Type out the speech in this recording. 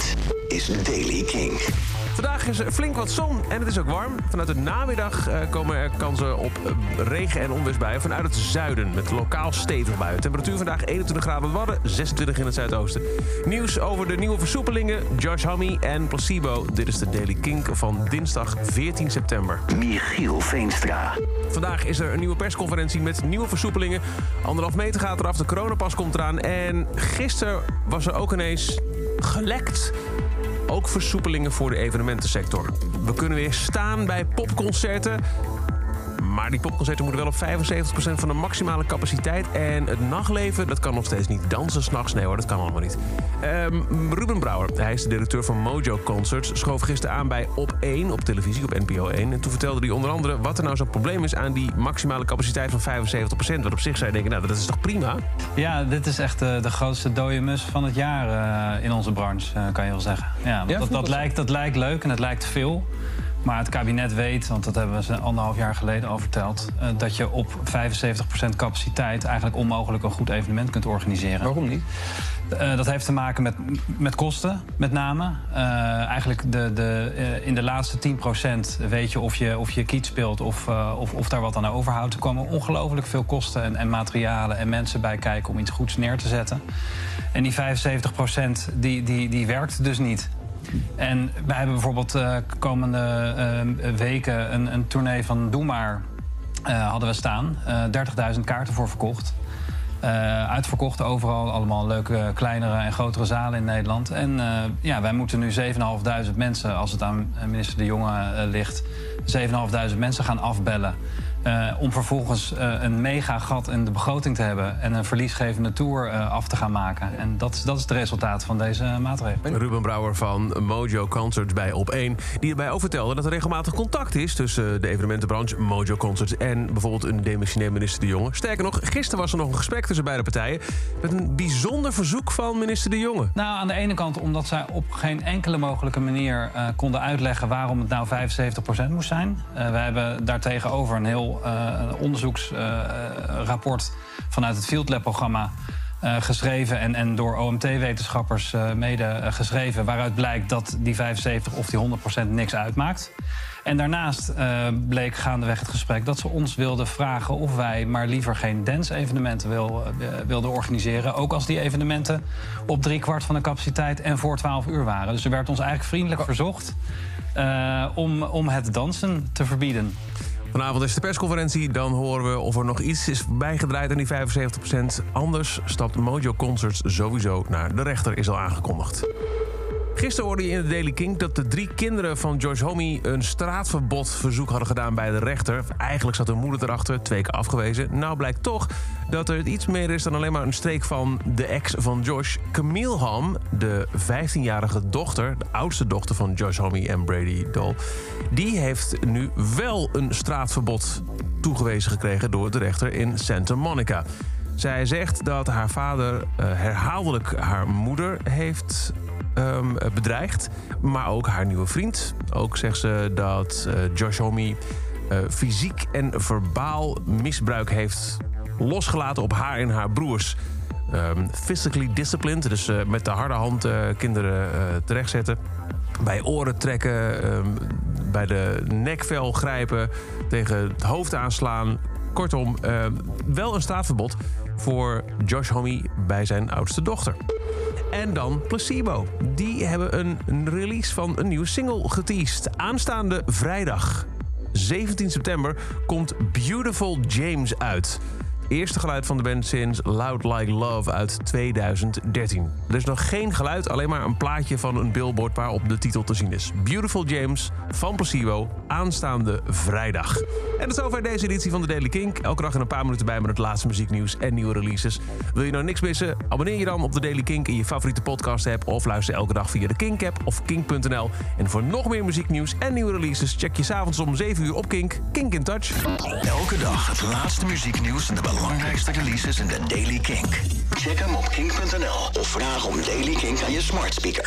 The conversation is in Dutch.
Dit is Daily King. Vandaag is er flink wat zon en het is ook warm. Vanuit de namiddag eh, komen er kansen op eh, regen- en onweersbuien vanuit het zuiden. Met lokaal stevig buien. Temperatuur vandaag 21 graden Wadden, 26 in het zuidoosten. Nieuws over de nieuwe versoepelingen, Josh Homme en Placebo. Dit is de Daily Kink van dinsdag 14 september. Michiel Veenstra. Vandaag is er een nieuwe persconferentie met nieuwe versoepelingen. Anderhalf meter gaat eraf, de coronapas komt eraan. En gisteren was er ook ineens gelekt. Ook versoepelingen voor de evenementensector. We kunnen weer staan bij popconcerten. Maar die popconcerten moeten wel op 75% van de maximale capaciteit. En het nachtleven, dat kan nog steeds niet. Dansen s'nachts, nee hoor, dat kan allemaal niet. Ehm, Ruben Brouwer, hij is de directeur van Mojo Concerts... schoof gisteren aan bij Op 1 op televisie, op NPO 1. En toen vertelde hij onder andere wat er nou zo'n probleem is... aan die maximale capaciteit van 75%. Wat op zich je denken, nou, dat is toch prima? Ja, dit is echt de, de grootste dode mus van het jaar eh, in onze branche, eh, kan je wel zeggen. Ja, dat, dat, lijkt, dat lijkt leuk en het lijkt veel. Maar het kabinet weet, want dat hebben we ze anderhalf jaar geleden al verteld... eh, dat je op 75% capaciteit eigenlijk onmogelijk een goed evenement kunt organiseren. Waarom niet? Eh, dat heeft te maken met, met kosten, met name. Eh, eigenlijk de, de, in de laatste 10% weet je of je, of je kiet speelt of, of, of daar wat aan overhoudt. Er komen ongelooflijk veel kosten en, en materialen en mensen bij kijken om iets goeds neer te zetten. En die 75% die, die, die werkt dus niet. En wij hebben bijvoorbeeld eh, komende eh, weken een, een tournee van Doe Maar eh, hadden we staan. Eh 30.000 kaarten voor verkocht. Uitverkocht overal, allemaal leuke kleinere en grotere zalen in Nederland. En ja, wij moeten nu 7.500 mensen, als het aan minister De Jonge ligt, 7.500 mensen gaan afbellen. Eh, om vervolgens eh, een mega gat in de begroting te hebben en een verliesgevende tour eh, af te gaan maken. En dat, is- dat is het resultaat van deze maatregelen. Ruben Brouwer van Mojo Concerts bij Op 1. Die erbij ook vertelde dat er regelmatig contact is tussen de evenementenbranche, Mojo Concerts en bijvoorbeeld een demissionair minister De Jonge. Sterker nog, gisteren was er nog een gesprek tussen beide partijen met een bijzonder verzoek van minister De Jonge. Nou, aan de ene kant omdat zij op geen enkele mogelijke manier konden uitleggen waarom het nou 75% moest zijn. We hebben daartegenover een heel eh, onderzoeksrapport vanuit het Field Lab-programma. eh, geschreven en, en door OMT-wetenschappers eh, mede geschreven... waaruit blijkt dat die 75 of die 100% niks uitmaakt. En daarnaast bleek gaandeweg het gesprek dat ze ons wilden vragen... of wij maar liever geen dance-evenementen wil, wilden organiseren. Ook als die evenementen op drie kwart van de capaciteit en voor 12 uur waren. Dus er werd ons eigenlijk vriendelijk verzocht om, om het dansen te verbieden. Vanavond is de persconferentie, dan horen we of er nog iets is bijgedraaid aan die 75%. Anders stapt Mojo Concerts sowieso naar de rechter, is al aangekondigd. Gisteren hoorde je in de Daily King dat de drie kinderen van George Homme een straatverbodverzoek hadden gedaan bij de rechter. Eigenlijk zat hun moeder erachter, twee keer afgewezen. Nou blijkt toch dat er iets meer is dan alleen maar een streek van de ex van Josh. Camille Ham, de 15-jarige dochter, de oudste dochter van Josh Homme en Brady Doll, die heeft nu wel een straatverbod toegewezen gekregen door de rechter in Santa Monica. Zij zegt dat haar vader eh, herhaaldelijk haar moeder heeft ehm, bedreigd. Maar ook haar nieuwe vriend. Ook zegt ze dat eh, Josh Homme eh, fysiek en verbaal misbruik heeft losgelaten op haar en haar broers. Ehm, physically disciplined, dus eh, met de harde hand kinderen terechtzetten. Bij oren trekken, ehm, bij de nekvel grijpen, tegen het hoofd aanslaan. Kortom, ehm, wel een straatverbod voor Josh Homme bij zijn oudste dochter. En dan Placebo. Die hebben een release van een nieuwe single geteased. Aanstaande vrijdag, 17 september, komt Beautiful James uit. Eerste geluid van de band sinds Loud Like Love uit 2013. Er is nog geen geluid, alleen maar een plaatje van een billboard waarop de titel te zien is. Beautiful James van Placebo, aanstaande vrijdag. En tot zover deze editie van de Daily Kink. Elke dag in een paar minuten bij met het laatste muzieknieuws en nieuwe releases. Wil je nou niks missen? Abonneer je dan op de Daily Kink in je favoriete podcast app... of luister elke dag via de Kink-app of kink.nl. En voor nog meer muzieknieuws en nieuwe releases... check je s'avonds om 7 uur op Kink. Kink in Touch. Elke dag het laatste muzieknieuws en de belangrijkste releases in de Daily Kink. Check hem op kink.nl of vraag om Daily Kink aan je smart speaker.